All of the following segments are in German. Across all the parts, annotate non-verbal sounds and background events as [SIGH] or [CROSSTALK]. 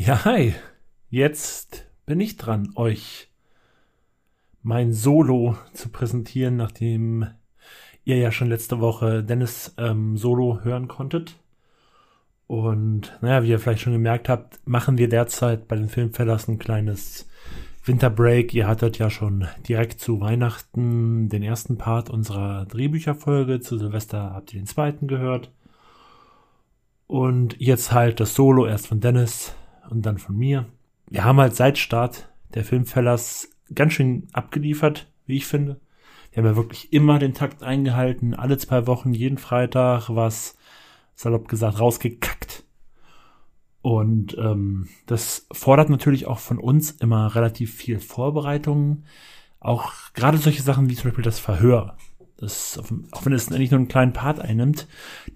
Ja, hi. Jetzt bin ich dran, euch mein Solo zu präsentieren, nachdem ihr ja schon letzte Woche Dennis ähm, Solo hören konntet. Und naja, wie ihr vielleicht schon gemerkt habt, machen wir derzeit bei den Filmfellers ein kleines Winterbreak. Ihr hattet ja schon direkt zu Weihnachten den ersten Part unserer Drehbücherfolge. Zu Silvester habt ihr den zweiten gehört. Und jetzt halt das Solo erst von Dennis und dann von mir. Wir haben halt seit Start der Filmfellers ganz schön abgeliefert, wie ich finde. Wir haben ja wirklich immer den Takt eingehalten, alle zwei Wochen, jeden Freitag was salopp gesagt, rausgekackt. Und ähm, das fordert natürlich auch von uns immer relativ viel Vorbereitung. Auch gerade solche Sachen wie zum Beispiel das Verhör. Das, auch wenn es nicht nur einen kleinen Part einnimmt,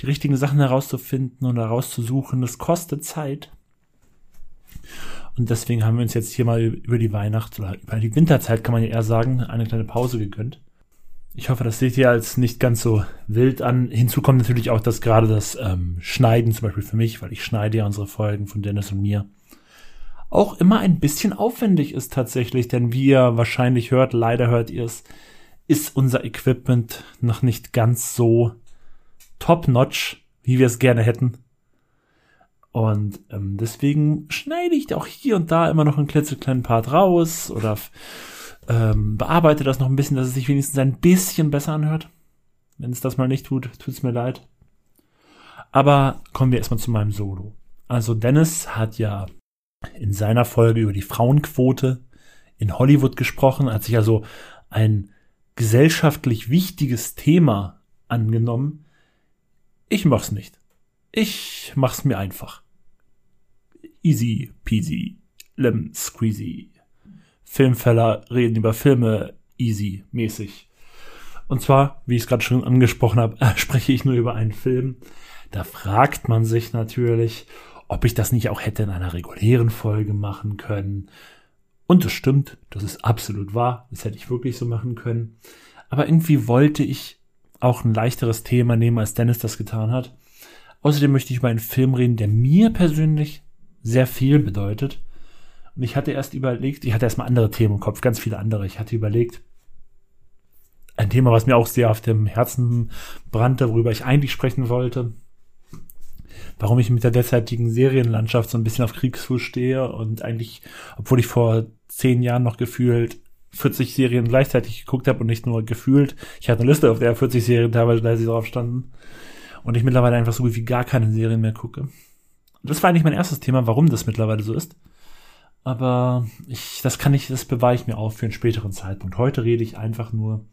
die richtigen Sachen herauszufinden und herauszusuchen, das kostet Zeit. Und deswegen haben wir uns jetzt hier mal über die Weihnachts- oder über die Winterzeit, kann man ja eher sagen, eine kleine Pause gegönnt. Ich hoffe, das seht ihr als nicht ganz so wild an. Hinzu kommt natürlich auch, dass gerade das ähm, Schneiden, zum Beispiel für mich, weil ich schneide ja unsere Folgen von Dennis und mir, auch immer ein bisschen aufwendig ist tatsächlich, denn wie ihr wahrscheinlich hört, leider hört ihr es, ist unser Equipment noch nicht ganz so top-notch, wie wir es gerne hätten. Und ähm, deswegen schneide ich auch hier und da immer noch einen klitzekleinen Part raus oder ähm, bearbeite das noch ein bisschen, dass es sich wenigstens ein bisschen besser anhört. Wenn es das mal nicht tut, tut es mir leid. Aber kommen wir erstmal zu meinem Solo. Also Dennis hat ja in seiner Folge über die Frauenquote in Hollywood gesprochen, hat sich also ein gesellschaftlich wichtiges Thema angenommen. Ich mach's nicht. Ich mach's mir einfach. Easy peasy, lemon squeezy. Filmfeller reden über Filme easy mäßig. Und zwar, wie ich es gerade schon angesprochen habe, äh, [LAUGHS] spreche ich nur über einen Film. Da fragt man sich natürlich, ob ich das nicht auch hätte in einer regulären Folge machen können. Und das stimmt, das ist absolut wahr, das hätte ich wirklich so machen können. Aber irgendwie wollte ich auch ein leichteres Thema nehmen, als Dennis das getan hat. Außerdem möchte ich über einen Film reden, der mir persönlich sehr viel bedeutet und ich hatte erst überlegt, ich hatte erstmal andere Themen im Kopf, ganz viele andere. Ich hatte überlegt, ein Thema, was mir auch sehr auf dem Herzen brannte, worüber ich eigentlich sprechen wollte. Warum ich mit der derzeitigen Serienlandschaft so ein bisschen auf Kriegsfuß stehe und eigentlich, obwohl ich vor zehn Jahren noch gefühlt 40 Serien gleichzeitig geguckt habe und nicht nur gefühlt. Ich hatte eine Liste, auf der 40 Serien teilweise drauf standen. Und ich mittlerweile einfach so wie gar keine Serien mehr gucke. Das war eigentlich mein erstes Thema, warum das mittlerweile so ist. Aber ich, das kann ich, das bewahre ich mir auf für einen späteren Zeitpunkt. Heute rede ich einfach nur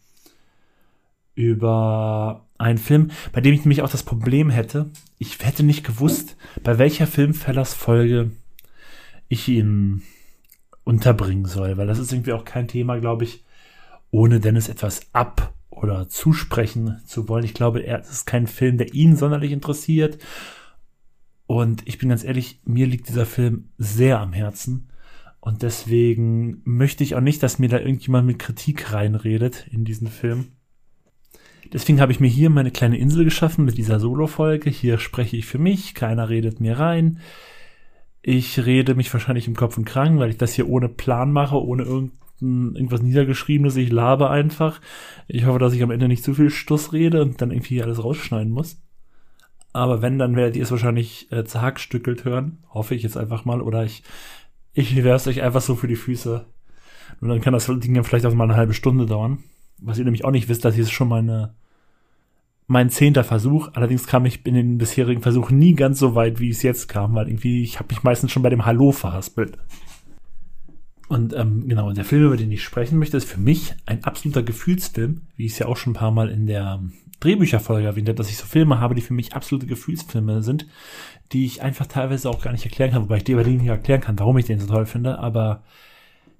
über einen Film, bei dem ich nämlich auch das Problem hätte, ich hätte nicht gewusst, bei welcher Filmfellers-Folge ich ihn unterbringen soll, weil das ist irgendwie auch kein Thema, glaube ich, ohne Dennis etwas ab oder zusprechen zu wollen. Ich glaube, er ist kein Film, der ihn sonderlich interessiert. Und ich bin ganz ehrlich, mir liegt dieser Film sehr am Herzen. Und deswegen möchte ich auch nicht, dass mir da irgendjemand mit Kritik reinredet in diesen Film. Deswegen habe ich mir hier meine kleine Insel geschaffen mit dieser Solo-Folge. Hier spreche ich für mich, keiner redet mir rein. Ich rede mich wahrscheinlich im Kopf und Kranken, weil ich das hier ohne Plan mache, ohne irgendein, irgendwas Niedergeschriebenes. Ich labe einfach. Ich hoffe, dass ich am Ende nicht zu viel Stuss rede und dann irgendwie alles rausschneiden muss. Aber wenn, dann werdet ihr es wahrscheinlich äh, zerhackstückelt hören. Hoffe ich jetzt einfach mal. Oder ich ich werfe euch einfach so für die Füße. Und dann kann das Ding ja vielleicht auch mal eine halbe Stunde dauern. Was ihr nämlich auch nicht wisst, das hier ist schon meine, mein zehnter Versuch. Allerdings kam ich in den bisherigen Versuchen nie ganz so weit, wie es jetzt kam, weil irgendwie, ich habe mich meistens schon bei dem Hallo verhaspelt. Und ähm, genau, der Film, über den ich sprechen möchte, ist für mich ein absoluter Gefühlsfilm, wie ich es ja auch schon ein paar Mal in der Drehbücherfolge erwähnt habe, dass ich so Filme habe, die für mich absolute Gefühlsfilme sind, die ich einfach teilweise auch gar nicht erklären kann, wobei ich dir über den nicht erklären kann, warum ich den so toll finde, aber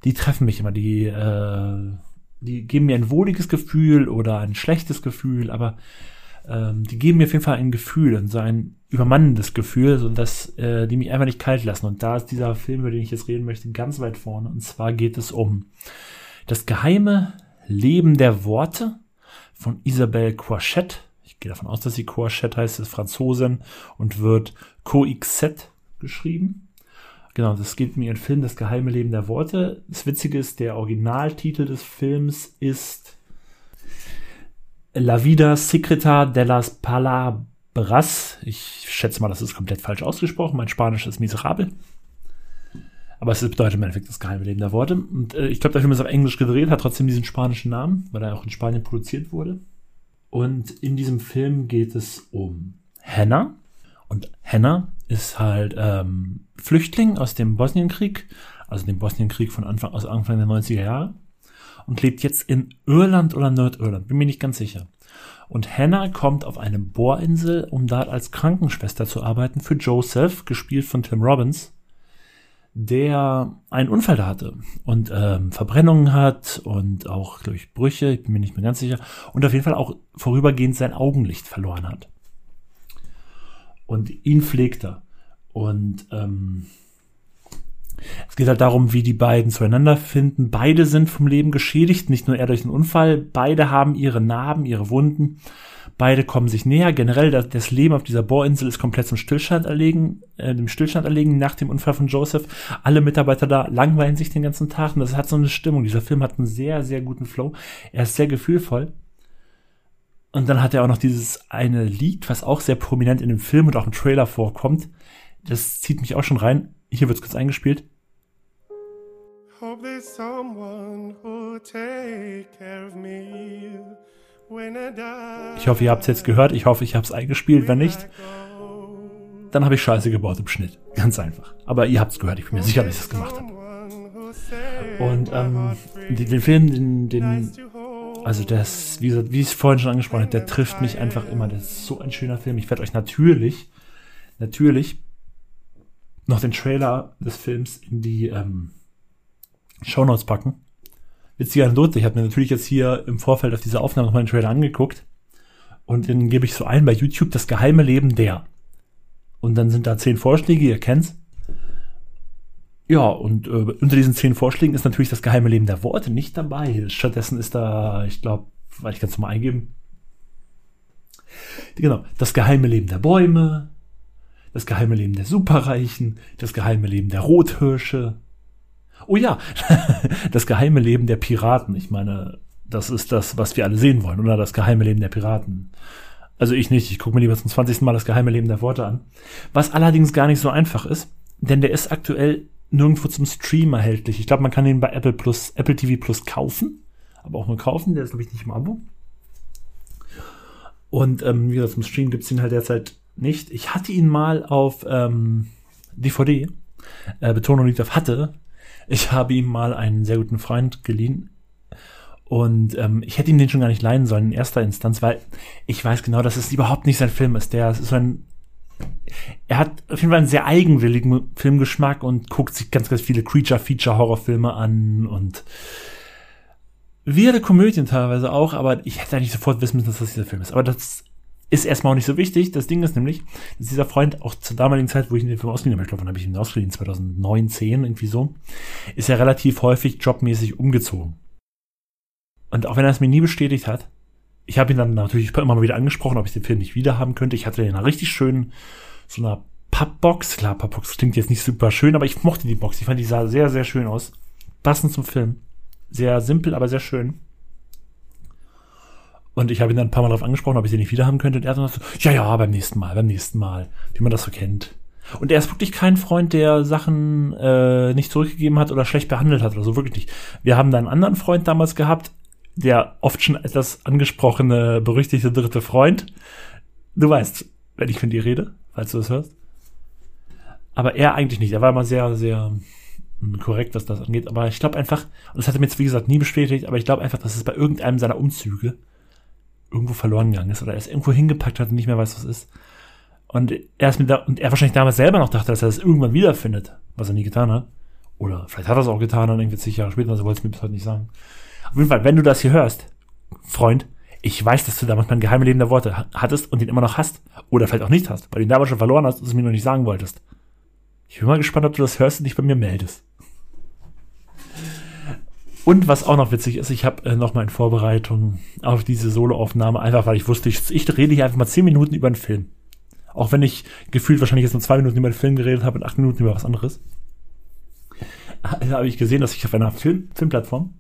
die treffen mich immer, die, äh, die geben mir ein wohliges Gefühl oder ein schlechtes Gefühl, aber ähm, die geben mir auf jeden Fall ein Gefühl und so ein übermannendes Gefühl, so dass äh, die mich einfach nicht kalt lassen. Und da ist dieser Film, über den ich jetzt reden möchte, ganz weit vorne. Und zwar geht es um das geheime Leben der Worte von Isabelle Coixette ich gehe davon aus, dass sie Courgette heißt, ist Franzosin und wird Coixet geschrieben. Genau, das geht mir ein Film Das geheime Leben der Worte. Das Witzige ist, der Originaltitel des Films ist La vida secreta de las palabras. Ich schätze mal, das ist komplett falsch ausgesprochen. Mein Spanisch ist miserabel. Aber es bedeutet im Endeffekt das geheime Leben der Worte. Und äh, ich glaube, der Film ist auf Englisch gedreht, hat trotzdem diesen spanischen Namen, weil er auch in Spanien produziert wurde. Und in diesem Film geht es um Hannah. Und Hannah ist halt ähm, Flüchtling aus dem Bosnienkrieg, also dem Bosnienkrieg von Anfang, aus Anfang der 90er Jahre. Und lebt jetzt in Irland oder Nordirland, bin mir nicht ganz sicher. Und Hannah kommt auf eine Bohrinsel, um dort als Krankenschwester zu arbeiten für Joseph, gespielt von Tim Robbins der einen Unfall da hatte und ähm, Verbrennungen hat und auch, glaube ich, Brüche, ich bin mir nicht mehr ganz sicher, und auf jeden Fall auch vorübergehend sein Augenlicht verloren hat. Und ihn pflegt er. Und ähm, es geht halt darum, wie die beiden zueinander finden. Beide sind vom Leben geschädigt, nicht nur er durch den Unfall. Beide haben ihre Narben, ihre Wunden. Beide kommen sich näher. Generell, das, das Leben auf dieser Bohrinsel ist komplett zum Stillstand erlegen, äh, dem Stillstand erlegen nach dem Unfall von Joseph. Alle Mitarbeiter da langweilen sich den ganzen Tag und das hat so eine Stimmung. Dieser Film hat einen sehr, sehr guten Flow. Er ist sehr gefühlvoll. Und dann hat er auch noch dieses eine Lied, was auch sehr prominent in dem Film und auch im Trailer vorkommt. Das zieht mich auch schon rein. Hier wird's kurz eingespielt. Hope there's someone who'll take care of me. Ich hoffe, ihr habt es jetzt gehört. Ich hoffe, ich habe es eingespielt. Wenn nicht, dann habe ich Scheiße gebaut im Schnitt. Ganz einfach. Aber ihr habt es gehört. Ich bin mir sicher, dass ich das gemacht habe. Und ähm, den, Film, den, den, also das, wie, wie ich es vorhin schon angesprochen habe, der trifft mich einfach immer. Das ist so ein schöner Film. Ich werde euch natürlich, natürlich noch den Trailer des Films in die ähm, Show Notes packen witzige Anekdote. Ich habe mir natürlich jetzt hier im Vorfeld auf diese Aufnahme nochmal den Trailer angeguckt. Und dann gebe ich so ein bei YouTube das geheime Leben der. Und dann sind da zehn Vorschläge, ihr kennt's. Ja, und äh, unter diesen zehn Vorschlägen ist natürlich das geheime Leben der Worte nicht dabei. Stattdessen ist da, ich glaube, weil ich kann es mal eingeben. Genau, das geheime Leben der Bäume, das geheime Leben der Superreichen, das geheime Leben der Rothirsche, Oh ja, [LAUGHS] das geheime Leben der Piraten. Ich meine, das ist das, was wir alle sehen wollen, oder? Das geheime Leben der Piraten. Also ich nicht, ich gucke mir lieber zum 20. Mal das geheime Leben der Worte an. Was allerdings gar nicht so einfach ist, denn der ist aktuell nirgendwo zum Stream erhältlich. Ich glaube, man kann ihn bei Apple Plus, Apple TV Plus kaufen, aber auch nur kaufen, der ist, glaube ich, nicht im Abo. Und ähm, wie gesagt, zum Stream gibt's ihn halt derzeit nicht. Ich hatte ihn mal auf ähm, DVD, äh, Betonung liegt auf hatte, ich habe ihm mal einen sehr guten Freund geliehen. Und ähm, ich hätte ihm den schon gar nicht leihen sollen in erster Instanz, weil ich weiß genau, dass es überhaupt nicht sein Film ist. Der ist so ein. Er hat auf jeden Fall einen sehr eigenwilligen Filmgeschmack und guckt sich ganz, ganz viele Creature-Feature-Horrorfilme an und wirre Komödien teilweise auch, aber ich hätte eigentlich sofort wissen müssen, dass das dieser Film ist. Aber das ist erstmal auch nicht so wichtig. Das Ding ist nämlich, dass dieser Freund auch zur damaligen Zeit, wo ich ihn den Film ausgeliehen habe, ich glaube, wann habe ich ihn ausgeliehen? 2019, irgendwie so, ist er relativ häufig jobmäßig umgezogen. Und auch wenn er es mir nie bestätigt hat, ich habe ihn dann natürlich immer mal wieder angesprochen, ob ich den Film nicht wieder haben könnte. Ich hatte den in einer richtig schönen, so einer Pappbox. Klar, Pappbox klingt jetzt nicht super schön, aber ich mochte die Box. Ich fand, die sah sehr, sehr schön aus. Passend zum Film. Sehr simpel, aber sehr schön. Und ich habe ihn dann ein paar Mal darauf angesprochen, ob ich den nicht wieder haben könnte. Und er dann so, ja, ja, beim nächsten Mal, beim nächsten Mal, wie man das so kennt. Und er ist wirklich kein Freund, der Sachen äh, nicht zurückgegeben hat oder schlecht behandelt hat oder so, wirklich nicht. Wir haben da einen anderen Freund damals gehabt, der oft schon etwas angesprochene, berüchtigte dritte Freund. Du weißt, wenn ich von dir rede, falls du das hörst. Aber er eigentlich nicht. Er war immer sehr, sehr korrekt, was das angeht. Aber ich glaube einfach, und das hat er mir jetzt wie gesagt nie bestätigt, aber ich glaube einfach, dass es bei irgendeinem seiner Umzüge irgendwo verloren gegangen ist oder er es irgendwo hingepackt hat und nicht mehr weiß, was ist. Und er ist mit da, und er wahrscheinlich damals selber noch dachte, dass er das irgendwann wiederfindet, was er nie getan hat. Oder vielleicht hat er es auch getan, dann irgendwie zig Jahre später, also wollte es mir bis heute nicht sagen. Auf jeden Fall, wenn du das hier hörst, Freund, ich weiß, dass du damals mein geheime Leben der Worte hattest und den immer noch hast. Oder vielleicht auch nicht hast, weil du ihn damals schon verloren hast und es mir noch nicht sagen wolltest. Ich bin mal gespannt, ob du das hörst und dich bei mir meldest. Und was auch noch witzig ist, ich habe äh, noch mal in Vorbereitung auf diese Soloaufnahme, einfach weil ich wusste, ich, ich rede hier einfach mal zehn Minuten über einen Film. Auch wenn ich gefühlt wahrscheinlich jetzt nur zwei Minuten über den Film geredet habe und acht Minuten über was anderes. habe ich gesehen, dass ich auf einer Film, Filmplattform,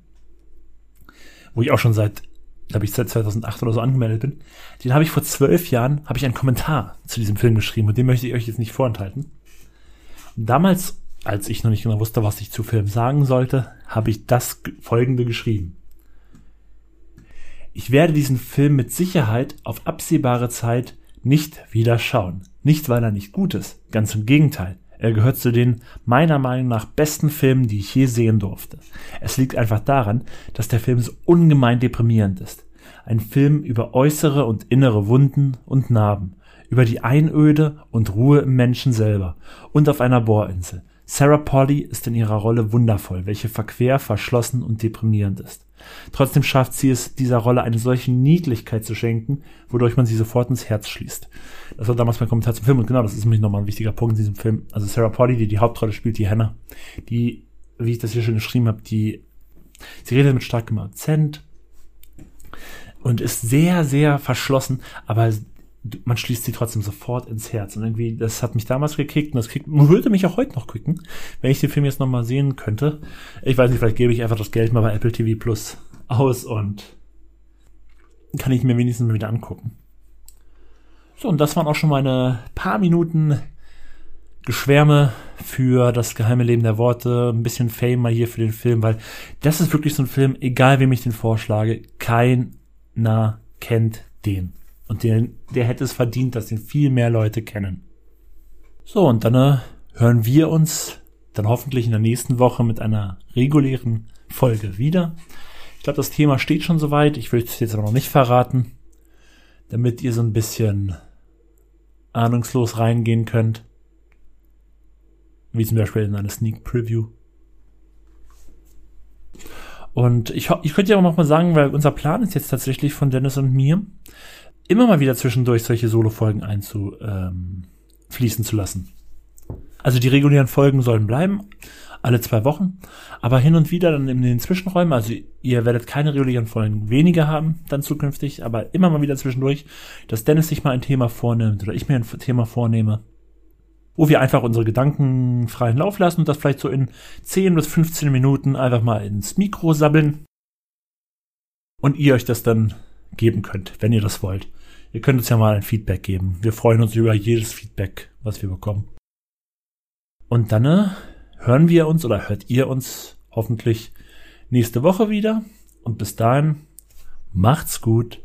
wo ich auch schon seit, glaube ich, seit 2008 oder so angemeldet bin, den habe ich vor zwölf Jahren, habe ich einen Kommentar zu diesem Film geschrieben und den möchte ich euch jetzt nicht vorenthalten. Damals, als ich noch nicht genau wusste, was ich zu Film sagen sollte, habe ich das folgende geschrieben. Ich werde diesen Film mit Sicherheit auf absehbare Zeit nicht wieder schauen. Nicht, weil er nicht gut ist, ganz im Gegenteil. Er gehört zu den meiner Meinung nach besten Filmen, die ich je sehen durfte. Es liegt einfach daran, dass der Film so ungemein deprimierend ist. Ein Film über äußere und innere Wunden und Narben, über die Einöde und Ruhe im Menschen selber und auf einer Bohrinsel. Sarah Polly ist in ihrer Rolle wundervoll, welche verquer, verschlossen und deprimierend ist. Trotzdem schafft sie es, dieser Rolle eine solche Niedlichkeit zu schenken, wodurch man sie sofort ins Herz schließt. Das war damals mein Kommentar zum Film und genau, das ist nämlich nochmal ein wichtiger Punkt in diesem Film. Also Sarah Polly, die die Hauptrolle spielt, die Hannah, die, wie ich das hier schon geschrieben habe, die, sie redet mit starkem Akzent und ist sehr, sehr verschlossen, aber man schließt sie trotzdem sofort ins Herz. Und irgendwie, das hat mich damals gekickt und das kriegt, würde mich auch heute noch kicken, wenn ich den Film jetzt nochmal sehen könnte. Ich weiß nicht, vielleicht gebe ich einfach das Geld mal bei Apple TV Plus aus und kann ich mir wenigstens mal wieder angucken. So, und das waren auch schon meine paar Minuten Geschwärme für das geheime Leben der Worte, ein bisschen Fame mal hier für den Film, weil das ist wirklich so ein Film, egal wem ich den vorschlage, keiner kennt den. Und der, der hätte es verdient, dass den viel mehr Leute kennen. So, und dann äh, hören wir uns dann hoffentlich in der nächsten Woche mit einer regulären Folge wieder. Ich glaube, das Thema steht schon soweit. Ich will es jetzt aber noch nicht verraten, damit ihr so ein bisschen ahnungslos reingehen könnt. Wie zum Beispiel in eine Sneak Preview. Und ich, ich könnte ja auch noch mal sagen, weil unser Plan ist jetzt tatsächlich von Dennis und mir, immer mal wieder zwischendurch solche Solo-Folgen einzufließen ähm, zu lassen. Also die regulären Folgen sollen bleiben, alle zwei Wochen, aber hin und wieder dann in den Zwischenräumen, also ihr werdet keine regulären Folgen weniger haben dann zukünftig, aber immer mal wieder zwischendurch, dass Dennis sich mal ein Thema vornimmt oder ich mir ein Thema vornehme, wo wir einfach unsere Gedanken freien Lauf lassen und das vielleicht so in 10 bis 15 Minuten einfach mal ins Mikro sabbeln und ihr euch das dann geben könnt, wenn ihr das wollt. Ihr könnt uns ja mal ein Feedback geben. Wir freuen uns über jedes Feedback, was wir bekommen. Und dann äh, hören wir uns oder hört ihr uns hoffentlich nächste Woche wieder. Und bis dahin, macht's gut.